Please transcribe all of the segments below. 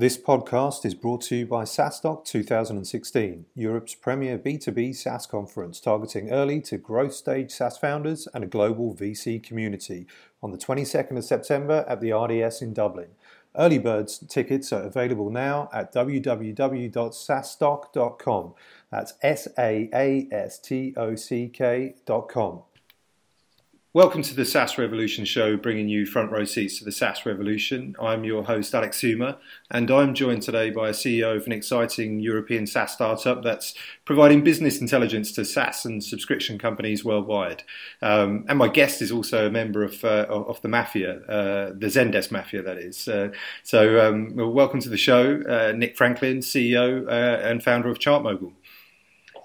This podcast is brought to you by SaaStock 2016, Europe's premier B2B SaaS conference targeting early to growth stage SaaS founders and a global VC community on the 22nd of September at the RDS in Dublin. Early birds tickets are available now at www.saastock.com. That's S A A S T O C K.com. Welcome to the SaaS Revolution show, bringing you front row seats to the SaaS revolution. I'm your host, Alex Theuma, and I'm joined today by a CEO of an exciting European SaaS startup that's providing business intelligence to SaaS and subscription companies worldwide. Um, and my guest is also a member of, uh, of the mafia, uh, the Zendesk mafia, that is. Uh, so, um, well, welcome to the show, uh, Nick Franklin, CEO uh, and founder of ChartMogul.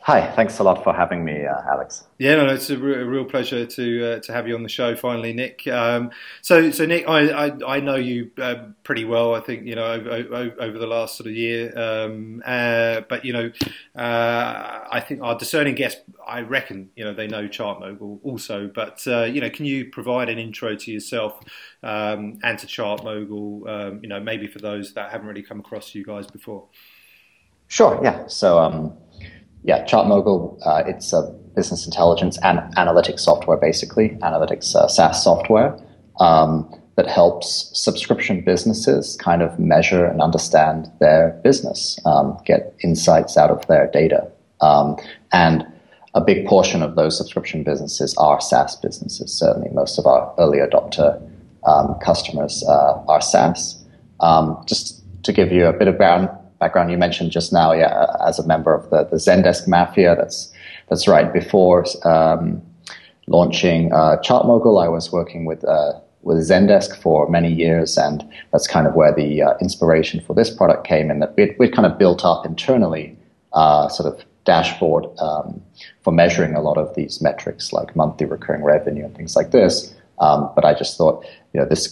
Hi, thanks a lot for having me, uh, Alex. Yeah, no, no, it's a, re- a real pleasure to uh, to have you on the show finally, Nick. Um, so, so Nick, I, I, I know you uh, pretty well. I think you know over, over the last sort of year, um, uh, but you know, uh, I think our discerning guests, I reckon, you know, they know Chart ChartMogul also. But uh, you know, can you provide an intro to yourself um, and to ChartMogul? Um, you know, maybe for those that haven't really come across you guys before. Sure. Yeah. So. Yeah, ChartMogul, uh, it's a business intelligence and analytics software, basically, analytics uh, SaaS software um, that helps subscription businesses kind of measure and understand their business, um, get insights out of their data. Um, and a big portion of those subscription businesses are SaaS businesses. Certainly, most of our early adopter um, customers uh, are SaaS. Um, just to give you a bit of background, background you mentioned just now, yeah, as a member of the, the Zendesk Mafia, that's that's right. Before um, launching uh, ChartMogul, I was working with uh, with Zendesk for many years, and that's kind of where the uh, inspiration for this product came in. That we'd, we'd kind of built up internally, uh, sort of dashboard um, for measuring a lot of these metrics like monthly recurring revenue and things like this. Um, but I just thought, you know, this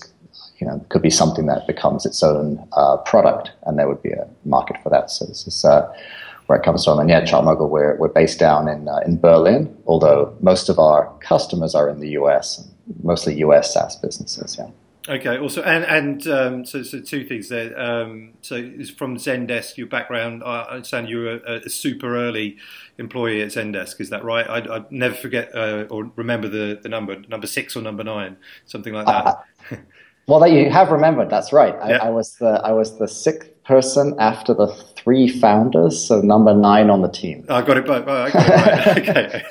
you know, could be something that becomes its own uh, product, and there would be a market for that. So this is uh, where it comes from. And yeah, ChartMogul, we're, we're based down in, uh, in Berlin, although most of our customers are in the US, mostly US SaaS businesses, yeah. Okay, also, and and um, so so two things there. Um, so from Zendesk, your background. I understand you were a, a, super early employee at Zendesk. Is that right? I I never forget uh, or remember the, the number, number six or number nine, something like that. Uh, Well, that you have remembered. That's right. I, yeah. I, was the I was the sixth person after the three founders, so number nine on the team. I got it. But, okay, okay.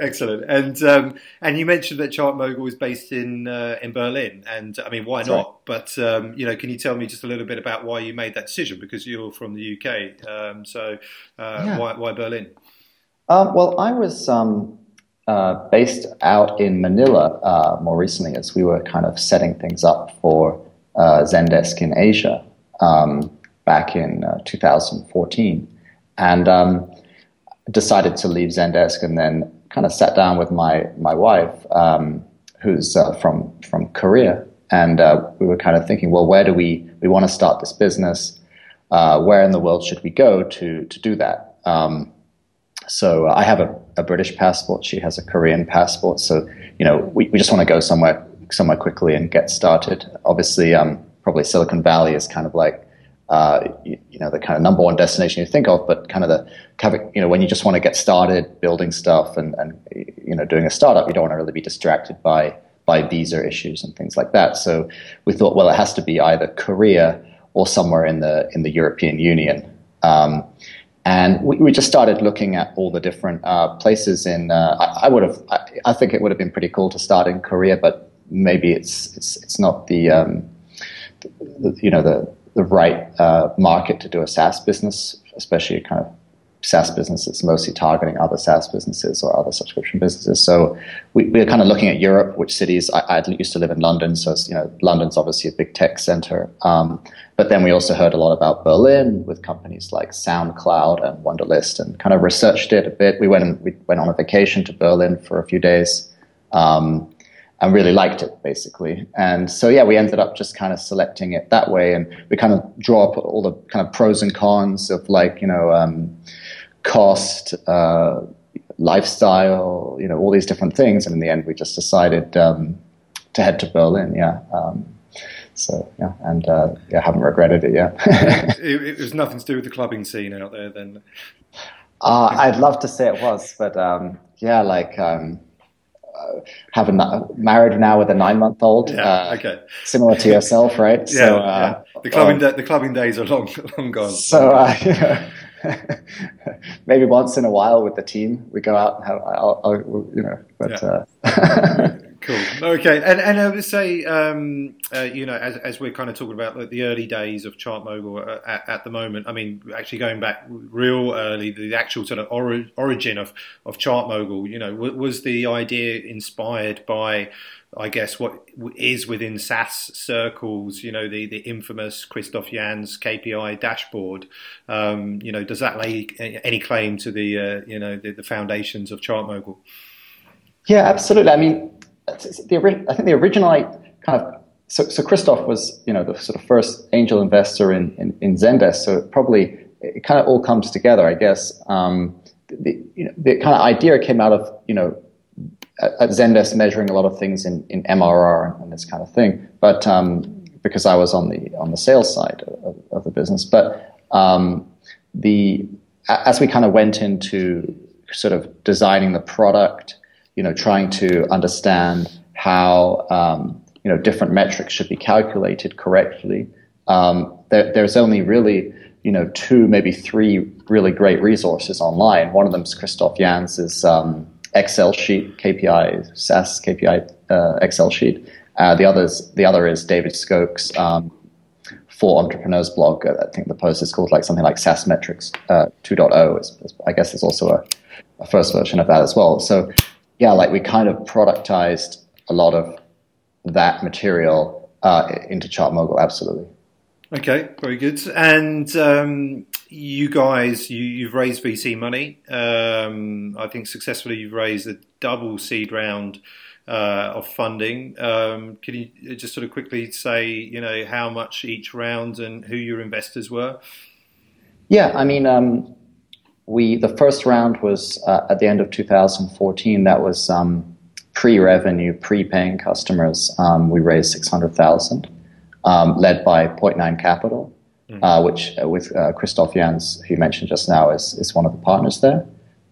excellent. And um, and you mentioned that ChartMogul is based in uh, in Berlin, and I mean, why That's not? Right. But um, you know, can you tell me just a little bit about why you made that decision? Because you're from the UK, um, so uh, yeah. why why Berlin? Um, well, I was um, uh, based out in Manila uh, more recently as we were kind of setting things up for uh, Zendesk in Asia um, back in uh, 2014. And um, decided to leave Zendesk and then kind of sat down with my, my wife, um, who's uh, from, from Korea. And uh, we were kind of thinking, well, where do we, we want to start this business? where in the world should we go to, to do that? Um, so I have a, a, British passport. She has a Korean passport. So you know, we, we just want to go somewhere somewhere quickly and get started. Obviously, um, probably Silicon Valley is kind of like uh, you, you, know the kind of number one destination you think of, but kind of the you know when you just want to get started building stuff and and you know doing a startup, you don't want to really be distracted by by visa issues and things like that. So we thought, well, it has to be either Korea or somewhere in the in the European Union. Um, and we, we, just started looking at all the different uh, places in. Uh, I, I, would have. I, I, think it would have been pretty cool to start in Korea, but maybe it's it's it's not the, um, the you know the the right uh, market to do a SaaS business, especially kind of SaaS businesses, mostly targeting other SaaS businesses or other subscription businesses. So we, we are kind of looking at Europe, which cities. I, I used to live in London, so you know London's obviously a big tech center. Um, but then we also heard a lot about Berlin with companies like SoundCloud and Wunderlist, and kind of researched it a bit. We went and, we went on a vacation to Berlin for a few days. Um, and really liked it basically. And so yeah, we ended up just kind of selecting it that way, and we kind of draw up all the kind of pros and cons of like you know um, cost, uh, lifestyle, you know, all these different things. And in the end, we just decided um, to head to Berlin. Yeah. Um, So yeah, and uh, yeah, haven't regretted it yet. it, it, was nothing to do with the clubbing scene out there, then. Uh, I'd love to say it was, but um, yeah, like um, uh, having married now with a nine month old. Yeah, uh, okay. Similar to yourself, right? yeah, so, uh, yeah. The clubbing um, the clubbing days are long long gone. So uh, maybe once in a while with the team, we go out and have, I'll, I'll, you know, but. Yeah. Uh, Cool. Okay, and and I would say, um, uh, you know, as, as we're kind of talking about like, the early days of Chartmogul uh, at, at, the moment. I mean, actually going back real early, the actual sort of ori- origin of of Chartmogul. You know, was the idea inspired by I guess what is within SaaS circles, you know, the, the infamous Christoph Janz KPI dashboard. Um, you know, does that lay any claim to the uh, you know the, the, foundations of Chartmogul? Yeah, absolutely. I mean, the, I think the original kind of so, so Christoph was you know the sort of first angel investor in, in, in Zendesk, so it probably it kind of all comes together, I guess. Um, the, you know, the kind of idea came out of you know at Zendesk measuring a lot of things in, in MRR and, this kind of thing, but um, because I was on the on the sales side of, of the business, but um, the as we kind of went into sort of designing the product you know, trying to understand how um, you know different metrics should be calculated correctly. Um, there, there's only really you know two, maybe three really great resources online. One of them is Christoph Janz's um, Excel sheet, KPI SaaS KPI uh, Excel sheet. Uh, the others, the other is David Skok's um, for entrepreneurs blog. I think the post is called like something like SaaS Metrics uh, 2.0. Is, is, I guess there's also a, a, first version of that as well. So yeah, like we kind of productized a lot of that material uh, into Chartmogul, absolutely. Okay, very good. And um, you guys, you, have raised VC money. Um, I think successfully you've raised a double seed round uh, of funding. Um, can you just sort of quickly say, you know, how much each round and who your investors were? Yeah, I mean, um, we the first round was uh, at the end of 2014. That was um, pre-revenue, pre-paying customers. Um, we raised 600,000, um, led by Point Nine Capital. Uh, which uh, with uh, Christoph Janz, who mentioned just now, is is one of the partners there,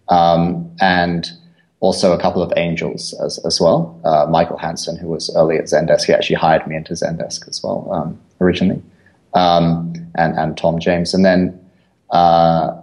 um, and also a couple of angels as, as well. Uh, Michael Hansen, who was early at Zendesk, he actually hired me into Zendesk as well um, originally, um, and and Tom James, and then. Uh,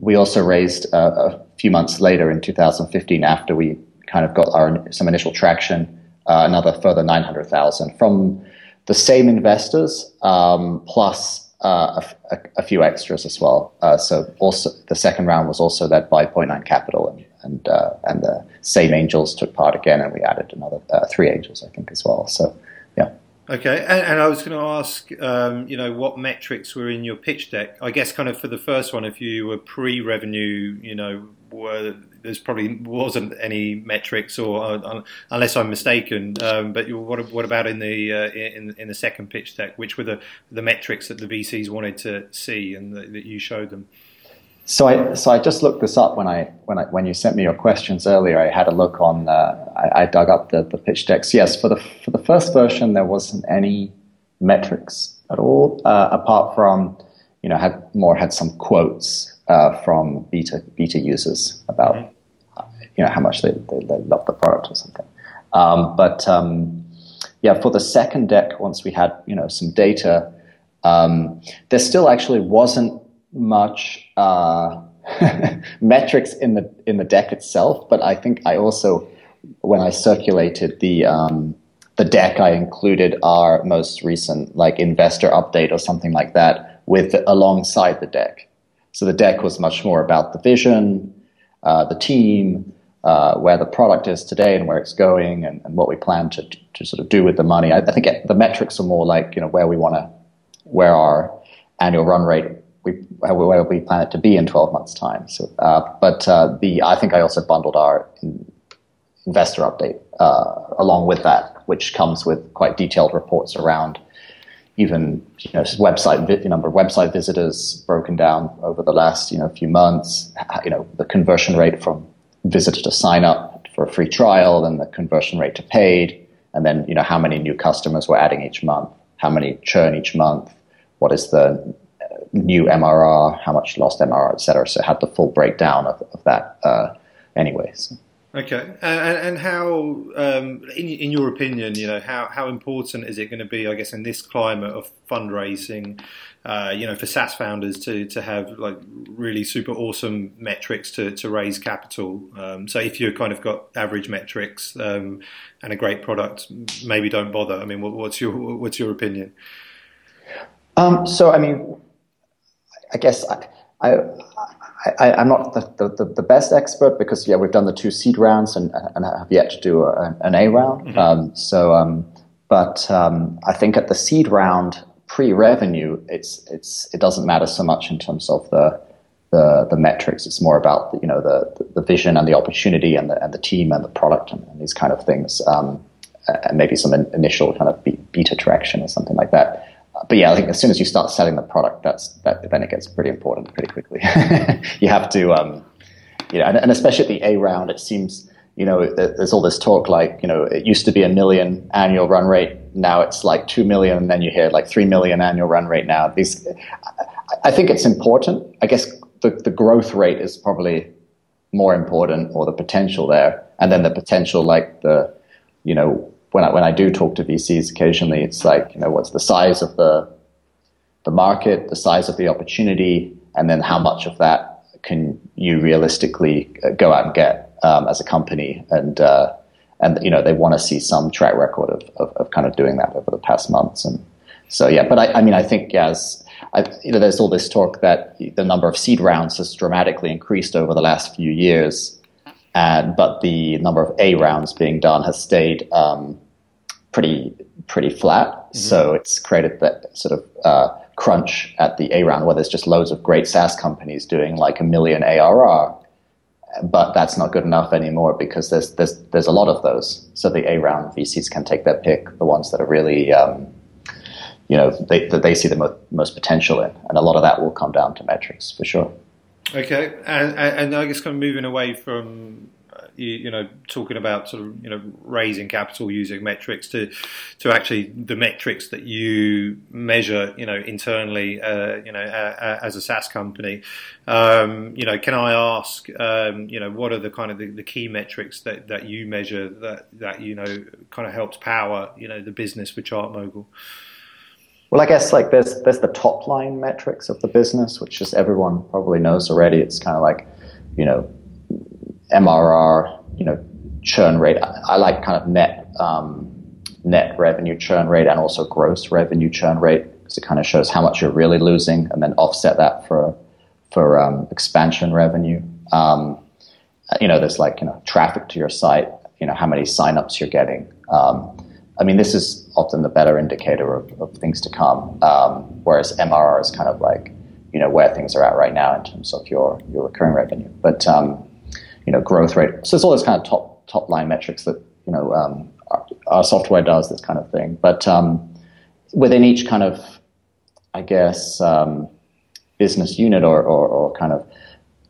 we also raised a few months later in 2015, after we kind of got our some initial traction, another further 900,000 from the same investors um, plus uh, a, a, few extras as well. Uh, so also the second round was also led by Point Nine Capital and and, uh, and the same angels took part again, and we added another uh, three angels, I think, as well. So yeah. Okay, and, and, I was going to ask, um, you know, what metrics were in your pitch deck? I guess, kind of for the first one, if you were pre-revenue, you know, were, there's probably wasn't any metrics, or uh, unless I'm mistaken. Um, but what, what about in the uh, in in the second pitch deck? Which were the the metrics that the VCs wanted to see and the, that you showed them? So I so I just looked this up when I when I when you sent me your questions earlier. I had a look on. Uh, I, I, dug up the, the pitch decks. Yes, for the for the first version, there wasn't any metrics at all, uh, apart from you know had more had some quotes uh, from beta beta users about mm-hmm. you know how much they, they, they love the product or something. Um, but um, yeah, for the second deck, once we had you know some data, um, there still actually wasn't much uh, metrics in the in the deck itself, but I think I also when I circulated the um, the deck, I included our most recent like investor update or something like that with alongside the deck. So the deck was much more about the vision, uh, the team, uh, where the product is today and where it's going, and, and what we plan to, to sort of do with the money. I, I think the metrics are more like you know where we want to, where our annual run rate we where we plan it to be in 12 months' time. So, uh, but uh, the I think I also bundled our investor update uh, along with that, which comes with quite detailed reports around even you know website vi- number of website visitors broken down over the last you know few months. You know the conversion rate from visitor to sign up for a free trial, then the conversion rate to paid. and then you know how many new customers we're adding each month, how many churn each month, what is the uh, new MRR, how much lost MRR, etc. So it had the full breakdown of, of that uh, anyways. Okay, and, and how, um, in, in your opinion, you know, how, how important is it going to be, I guess, in this climate of fundraising, uh, you know, for SaaS founders to, to have like really super awesome metrics to, to raise capital? Um, so if you've kind of got average metrics um, and a great product, maybe don't bother. I mean, what, what's your what's your opinion? Um, so, I mean, I guess I I, am not the, the, the, best expert because yeah, we've done the two seed rounds and, and have yet to do a, an A round. Mm-hmm. Um, so, um, but um, I think at the seed round pre-revenue, it's it's it doesn't matter so much in terms of the the, the metrics. It's more about the, you know the, the vision and the opportunity and the and the team and the product and, and these kind of things, um, and maybe some in, initial kind of beta traction or something like that but yeah, I think as soon as you start selling the product, that's that, then it gets pretty important pretty quickly. you have to, um, you know, and, and, especially at the A round, it seems, you know, there's all this talk like, you know, it used to be a million annual run rate, now it's like two million, and then you hear like three million annual run rate now. These, I think it's important. I guess the, the growth rate is probably more important, or the potential there, and then the potential, like the, you know, when I, when I do talk to VCs occasionally, it's like, you know, what's the size of the, the market, the size of the opportunity, and then how much of that can you realistically uh, go out and get um, as a company? And, uh, and, you know, they want to see some track record of, of, of, kind of doing that over the past months. And so, yeah, but I, I mean, I think, yes, I, you know, there's all this talk that the number of seed rounds has dramatically increased over the last few years and but the number of A rounds being done has stayed um, pretty pretty flat. Mm-hmm. So it's created that sort of uh, crunch at the A round where there's just loads of great SaaS companies doing like a million ARR, but that's not good enough anymore because there's there's there's a lot of those. So the A round VCs can take their pick, the ones that are really um, you know they, that they see the mo- most potential in, and a lot of that will come down to metrics for sure. Okay, and, and I guess kind of moving away from uh, you, you, know talking about sort of you know raising capital using metrics to to actually the metrics that you measure you know internally uh, you know as a SaaS company. Um, you know, can I ask um, you know what are the kind of the, the, key metrics that, that you measure that that you know kind of helps power you know the business for Chart ChartMogul? Well, I guess like there's there's the top line metrics of the business, which just everyone probably knows already. It's kind of like, you know, MRR, you know, churn rate. I, I like kind of net um, net revenue churn rate and also gross revenue churn rate because it kind of shows how much you're really losing, and then offset that for for um, expansion revenue. Um, you know, there's like you know traffic to your site. You know how many signups you're getting. Um, I mean, this is often the better indicator of, of things to come, um, whereas MRR is kind of like, you know, where things are at right now in terms of your, your recurring revenue. But, um, you know, growth rate. So it's all those kind of top, top line metrics that, you know, um, our, our, software does this kind of thing. But um, within each kind of, I guess, um, business unit or, or, or kind of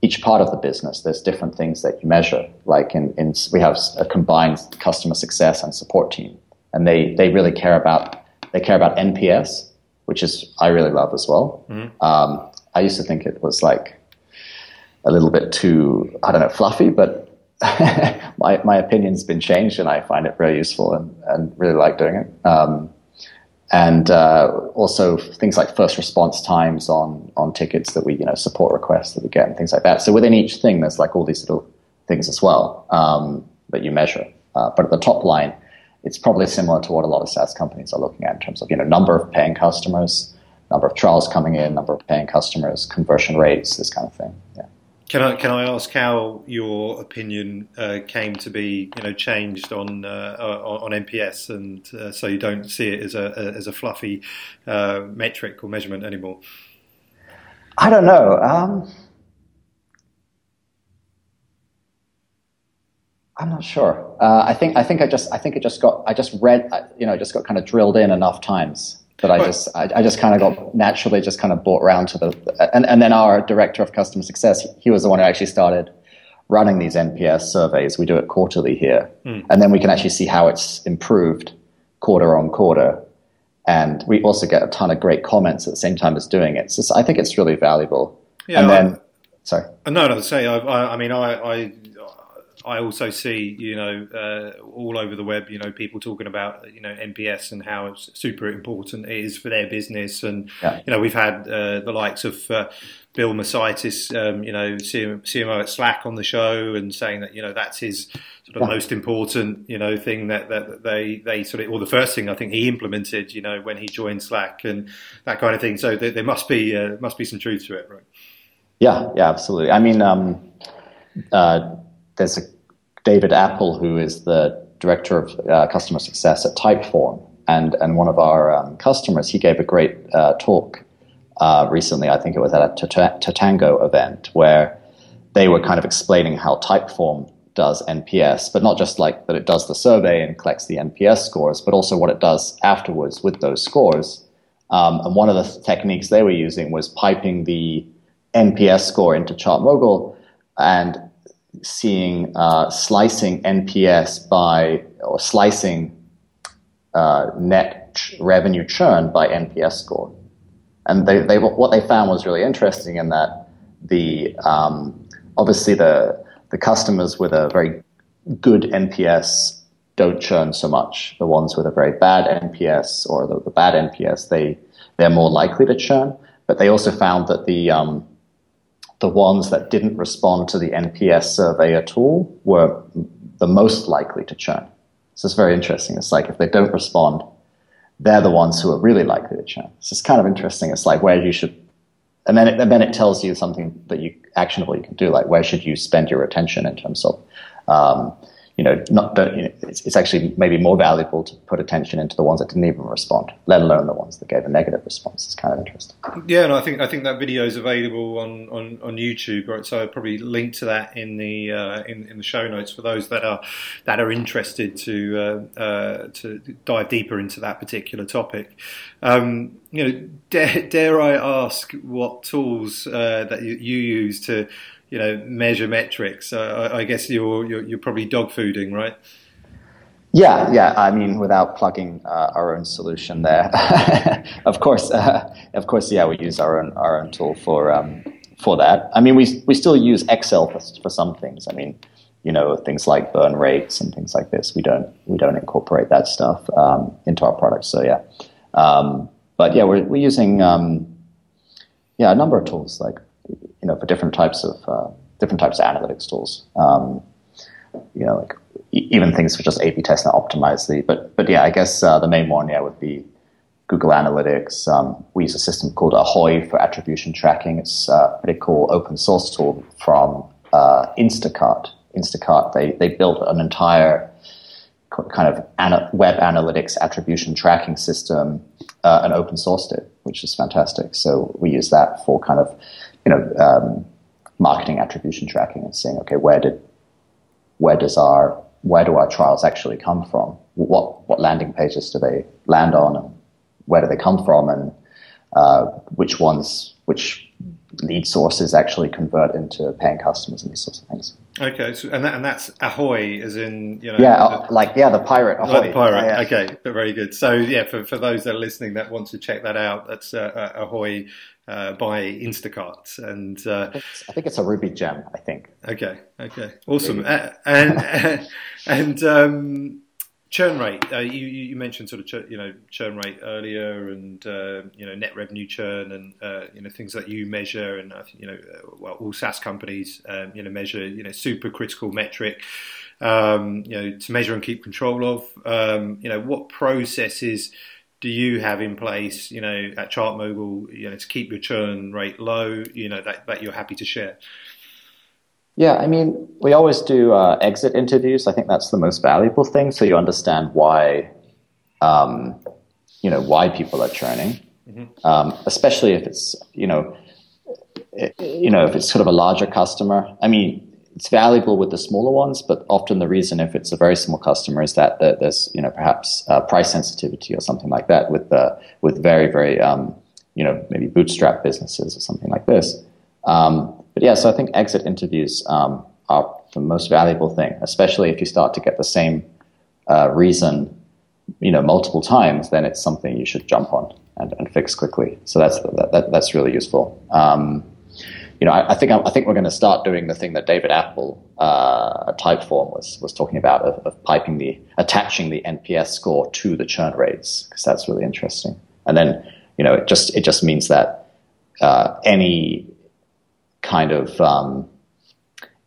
each part of the business, there's different things that you measure. Like in, in we have a combined customer success and support team and they they really care about they care about NPS, which is I really love as well. Mm-hmm. Um, I used to think it was like a little bit too I don't know fluffy, but my my opinion's been changed, and I find it very useful and, and really like doing it. Um, and uh, also things like first response times on on tickets that we you know support requests that we get and things like that. So within each thing, there's like all these little things as well um, that you measure. Uh, but at the top line, it's probably similar to what a lot of SaaS companies are looking at in terms of you know number of paying customers, number of trials coming in, number of paying customers, conversion rates, this kind of thing. Yeah. Can I can I ask how your opinion uh, came to be you know changed on uh, on NPS and uh, so you don't see it as a as a fluffy uh, metric or measurement anymore? I don't know. Um, I'm not sure. Uh, I think I think I just I think it just got I just read you know just got kind of drilled in enough times that I right. just I, I, just kind of got naturally just kind of brought around to the and and then our director of customer success he, was the one who actually started running these NPS surveys. We do it quarterly here, mm. and then we can actually see how it's improved quarter on quarter. And we also get a ton of great comments at the same time as doing it. So I think it's really valuable. Yeah, and then, I, sorry. No, no, say. I, I mean, I, I I also see, you know, uh, all over the web, you know, people talking about, you know, NPS and how it's super important it is for their business. And, yeah. you know, we've had uh, the likes of uh, Bill Macaitis, um, you know, CMO at Slack on the show and saying that, you know, that's his sort of yeah. most important, you know, thing that, that they, they sort of, or the first thing I think he implemented, you know, when he joined Slack and that kind of thing. So there, there must be, uh, must be some truth to it, right? Yeah, yeah, absolutely. I mean, um, uh, there's a David Apple, who is the director of uh, customer success at Typeform, and and one of our um, customers. He gave a great uh, talk uh, recently. I think it was at a Tatango event where they were kind of explaining how Typeform does NPS, but not just like that it does the survey and collects the NPS scores, but also what it does afterwards with those scores. Um, and one of the techniques they were using was piping the NPS score into ChartMogul and seeing uh, slicing NPS by or slicing uh, net ch- revenue churn by NPS score. And they, they, what they found was really interesting in that the um, obviously the the customers with a very good NPS don't churn so much. The ones with a very bad NPS or the, the bad NPS, they they're more likely to churn. But they also found that the um, the ones that didn't respond to the NPS survey at all were the most likely to churn. So it's very interesting. It's like if they don't respond, they're the ones who are really likely to churn. So it's kind of interesting. It's like where you should, and then it, and then it tells you something that you actionable you can do, like where should you spend your attention in terms of um, you know, not you know, it's, it's, actually maybe more valuable to put attention into the ones that didn't even respond, let alone the ones that gave a negative response. It's kind of interesting. Yeah, and I think I think that video is available on, on, on YouTube, right? So I'll probably link to that in the uh, in, in the show notes for those that are that are interested to uh, uh, to dive deeper into that particular topic. Um, you know, dare, dare I ask what tools uh, that you, you use to you know measure metrics. Uh, I, I, guess you're, you're, you're probably dog fooding, right? Yeah, yeah. I mean, without plugging uh, our own solution there, of course, uh, of course, yeah, we use our own our own tool for um, for that. I mean, we we still use Excel for, for some things. I mean, you know, things like burn rates and things like this. We don't we don't incorporate that stuff um, into our products. So yeah, um, but yeah, we're we're using um, yeah a number of tools like you know, for different types of uh, different types of analytics tools. Um, you know, like even things for just A/B test and optimize the. But but yeah, I guess uh, the main one yeah would be Google Analytics. Um, we use a system called Ahoy for attribution tracking. It's a pretty cool open source tool from uh, Instacart. Instacart they they built an entire kind of web analytics attribution tracking system uh, and open sourced it, which is fantastic. So we use that for kind of you know, um, marketing attribution tracking and seeing, okay, where did, where does our, where do our trials actually come from? What, what landing pages do they land on and where do they come from and uh, which ones, which lead sources actually convert into paying customers and these sorts of things. Okay, so, and that, and that's ahoy, as in you know, yeah, the, like yeah, the pirate ahoy. Like the pirate. Yeah, yeah. Okay, very good. So yeah, for, for those that are listening that want to check that out, that's uh, uh ahoy uh, by Instacart, and uh, I think it's a ruby gem. I think. Okay. Okay. Awesome. Uh, and and um, churn rate. Uh, you you mentioned sort of churn, you know churn rate earlier, and uh, you know net revenue churn, and uh, you know things that you measure, and I think you know well all SaaS companies um, you know measure you know super critical metric. Um, you know to measure and keep control of. Um, you know what processes do you have in place, you know, at ChartMogul, you know, to keep your churn rate low, you know, that, that you're happy to share? Yeah, I mean, we always do uh, exit interviews. I think that's the most valuable thing, so you understand why, um, you know, why people are churning, mm-hmm. um, especially if it's, you know, it, you know, if it's sort of a larger customer. I mean, it's valuable with the smaller ones, but often the reason if it's a very small customer is that there's you know perhaps uh, price sensitivity or something like that with the with very very um, you know maybe bootstrap businesses or something like this. Um, but yeah, so I think exit interviews um, are the most valuable thing, especially if you start to get the same uh, reason, you know, multiple times, then it's something you should jump on and, and fix quickly. So that's that, that, that's really useful. Um, you know, I, I, think I think we're going to start doing the thing that David Apple uh, Typeform was was talking about of, of, piping the attaching the NPS score to the churn rates because that's really interesting. And then you know, it just it just means that uh, any kind of um,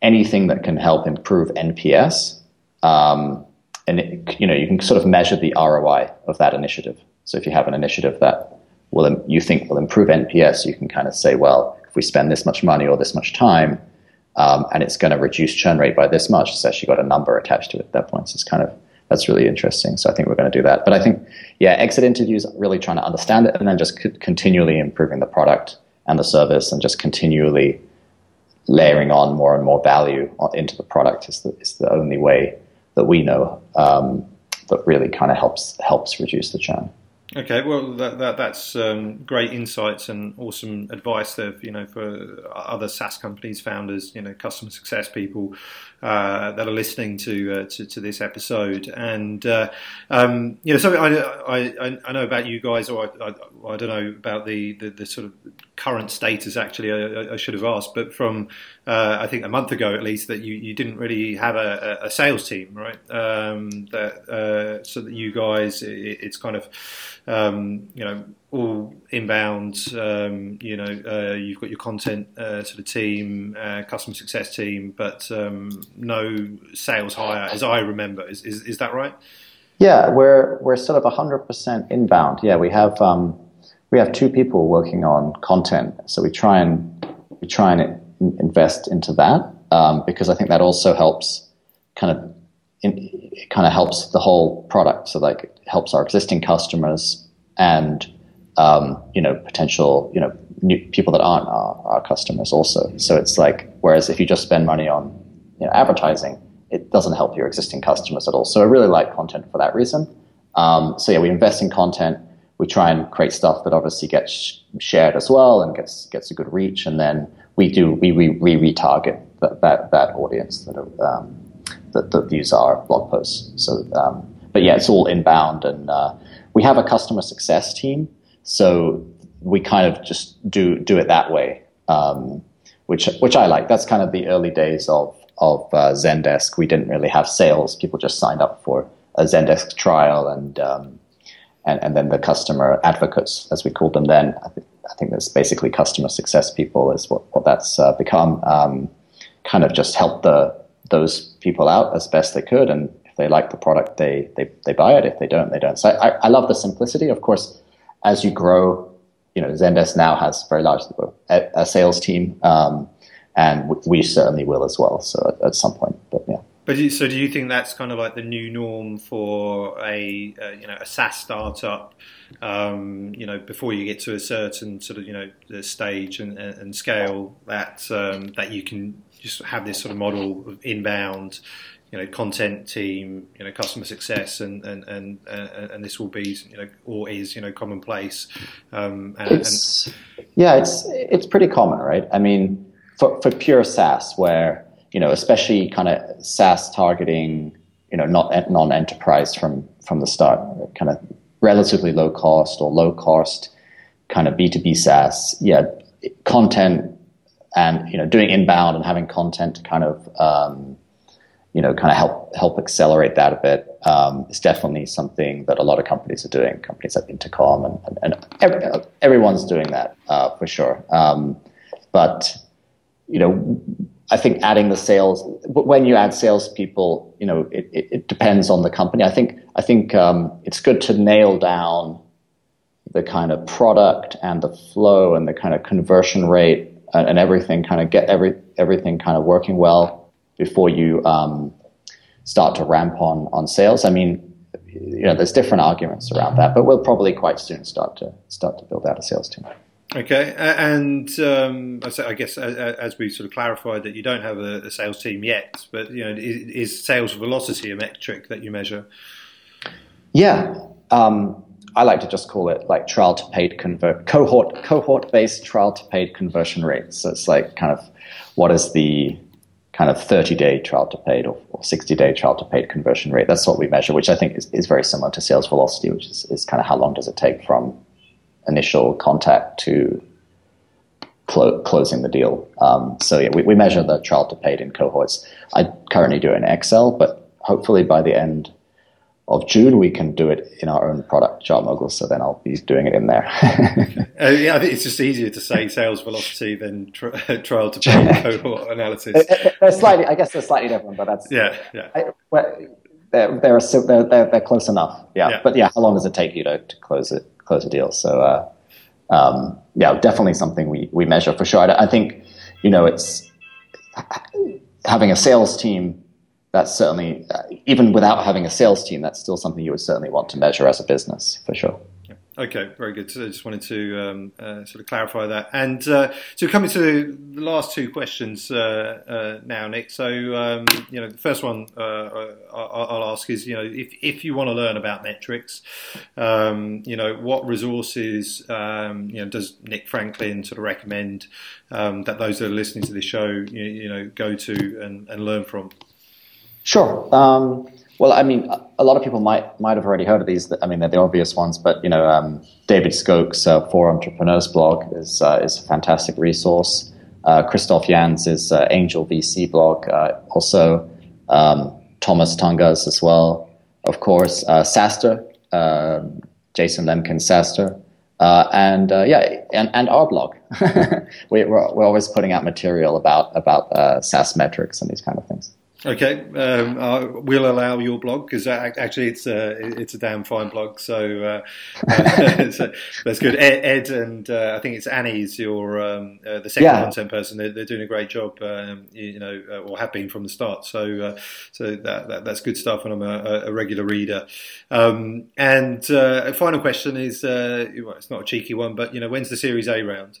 anything that can help improve NPS, um, and it, you know, you can sort of measure the ROI of that initiative. So if you have an initiative that will you think will improve NPS, you can kind of say, well, if we spend this much money or this much time, um, and it's going to reduce churn rate by this much, it's actually got a number attached to it at that point. So it's kind of that's really interesting. So I think we're going to do that. But I think, yeah, exit interviews really trying to understand it and then just c- continually improving the product and the service and just continually layering on more and more value into the product is the, is the only way that we know um, that really kind of helps helps reduce the churn. Okay, well, that, that that's um, great insights and awesome advice there. You know, for other SaaS companies, founders, you know, customer success people uh, that are listening to, uh, to, to this episode. And uh, um, you know, something I, I I know about you guys, or I, I, I don't know about the, the, the, sort of current status. Actually, I, I should have asked, but from uh, I think a month ago at least, that you, you didn't really have a, a sales team, right? Um, that uh, so that you guys, it, it's kind of um, you know, all inbound. Um, you know, uh, you've got your content uh, sort of team, uh, customer success team, but um, no sales hire, as I remember. Is, is, is that right? Yeah, we're we're sort of hundred percent inbound. Yeah, we have um, we have two people working on content, so we try and we try and invest into that um, because I think that also helps kind of it kind of helps the whole product. So like it helps our existing customers and um, you know potential you know new people that aren't our, our, customers also. So it's like whereas if you just spend money on you know, advertising, it doesn't help your existing customers at all. So I really like content for that reason. Um, so yeah, we invest in content. We try and create stuff that obviously gets shared as well and gets gets a good reach, and then we do we we, we retarget that, that that audience that are, um, that, that views our blog posts. So, um, but yeah, it's all inbound, and uh, we have a customer success team, so we kind of just do do it that way, um, which which I like. That's kind of the early days of of uh, Zendesk. We didn't really have sales; people just signed up for a Zendesk trial, and um, and and then the customer advocates, as we called them then. I, th- I think that's basically customer success people is what what that's uh, become. Um, kind of just help the those people out as best they could. And if they like the product, they, they, they buy it. If they don't, they don't. So I, I love the simplicity. Of course, as you grow, you know, Zendesk now has very large a, a sales team, um, and we certainly will as well. So at, at some point, but yeah. But so, do you think that's kind of like the new norm for a uh, you know a SaaS startup? Um, you know, before you get to a certain sort of you know stage and, and scale, that um, that you can just have this sort of model of inbound, you know, content team, you know, customer success, and and and and this will be, you know, or is, you know, commonplace. Um, and, it's, and yeah, it's it's pretty common, right? I mean, for for pure SaaS, where you know, especially kind of SaaS targeting, you know, not non-enterprise from from the start, kind of relatively low cost or low cost kind of B2B SaaS. Yeah, content and you know doing inbound and having content to kind of um, you know kind of help help accelerate that a bit um, definitely something that a lot of companies are doing. Companies like Intercom and, and, and every, everyone's doing that uh, for sure. Um, but you know, I think adding the sales when you add salespeople, you know, it, it, it depends on the company. I think I think um, it's good to nail down the kind of product and the flow and the kind of conversion rate and, and everything kind of get every everything kind of working well before you um, start to ramp on on sales. I mean, you know, there's different arguments around that, but we'll probably quite soon start to start to build out a sales team. Okay, and um, I guess as we sort of clarified that you don't have a, sales team yet, but you know, is, sales velocity a metric that you measure? Yeah, um, I like to just call it like trial to paid convert cohort cohort based trial to paid conversion rate. So it's like kind of what is the kind of 30 day trial to paid or, or 60 day trial to paid conversion rate. That's what we measure, which I think is, is very similar to sales velocity, which is, is kind of how long does it take from initial contact to clo- closing the deal. Um, so yeah, we, we measure the trial to paid in cohorts. I currently do it in Excel, but hopefully by the end of June, we can do it in our own product, Chart Chartmogul. So then I'll be doing it in there. uh, yeah, I think it's just easier to say sales velocity than tri- trial to pay cohort analysis. they're slightly, I guess they're slightly different, but that's yeah, yeah. I, well, they're, they're, they're, they're, they're close enough. Yeah. yeah. but yeah, how long does it take you to, to close it, close a deal? So uh, um, yeah, definitely something we we measure for sure. I, I think you know it's having a sales team that's certainly, uh, even without having a sales team, that's still something you would certainly want to measure as a business for sure. Okay, very good. So I just wanted to um, uh, sort of clarify that. And uh, so coming to the last two questions uh, uh now, Nick. So um, you know, the first one uh, I'll ask is, you know, if if you want to learn about metrics, um, you know, what resources, um, you know, does Nick Franklin sort of recommend um, that those that are listening to this show, you, you know, go to and, and learn from? Sure. Um, well, I mean, a lot of people might might have already heard of these. I mean, they're the obvious ones, but you know, um, David Skok's uh, For Entrepreneurs blog is uh, is a fantastic resource. Uh, Christoph Janz is uh, Angel VC blog, uh, also um, Tomasz Tunguz as well, of course. Uh, SaaStr, um, Jason Lemkin SaaStr, and yeah, and, and our blog. we, are we're always putting out material about about SaaS metrics and these kind of things. Okay, um, uh, we'll allow your blog because actually it's a it's a damn fine blog. So, uh, so that's good. Ed, Ed and uh, I think it's Annie's your um, uh, the second yeah. content person. They're, they're, doing a great job, um, you know, uh, or have been from the start. So, uh, so that, that, that's good stuff, and I'm a, a regular reader. Um, and a final question is, well, it's not a cheeky one, but you know, when's the Series A round?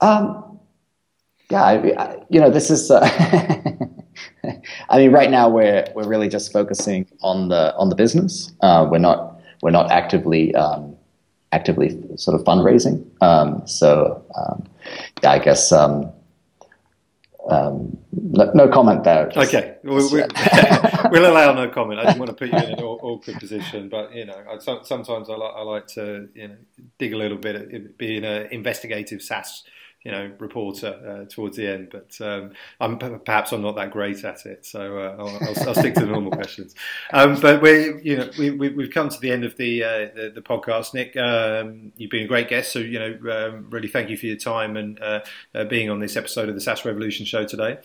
Um, yeah, I, you know, this is. I mean, right now we're we're really just focusing on the on the business. Uh, we're not we're not actively um, actively sort of fundraising. Um, so um, yeah, I guess um, um, no, no, comment there. Just, okay, we'll, we'll, we'll, allow no comment. I didn't want to put you in an awkward position, but you know, I, sometimes I like, I like to you know dig a little bit, being an investigative SaaS you know reporter uh, towards the end, but um, I'm perhaps I'm not that great at it, so uh, I'll, I'll, I'll, stick to the normal questions. Um, but we, you know, we, we, have come to the end of the uh, the, the, podcast. Nick, um, you've been a great guest, so you know, um, really thank you for your time and uh, uh, being on this episode of the SaaS Revolution show today.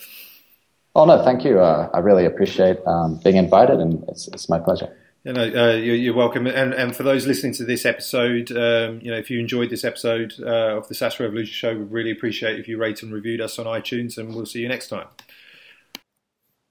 Oh no, thank you. Uh, I really appreciate um, being invited, and it's, it's my pleasure. You know, uh, you're, you're, welcome. And, and for those listening to this episode, um, you know, if you enjoyed this episode uh, of the SaaS Revolution Show, we'd really appreciate if you rate and reviewed us on iTunes, and we'll see you next time.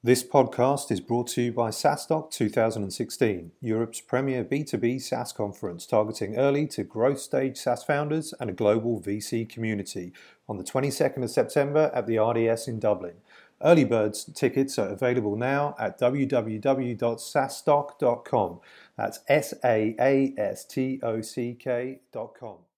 This podcast is brought to you by SaaStock 2016, Europe's premier B2B SaaS conference targeting early to growth stage SaaS founders and a global VC community on the 22nd of September at the RDS in Dublin. Early birds tickets are available now at www.saastock.com. That's S A A S T O C K.com.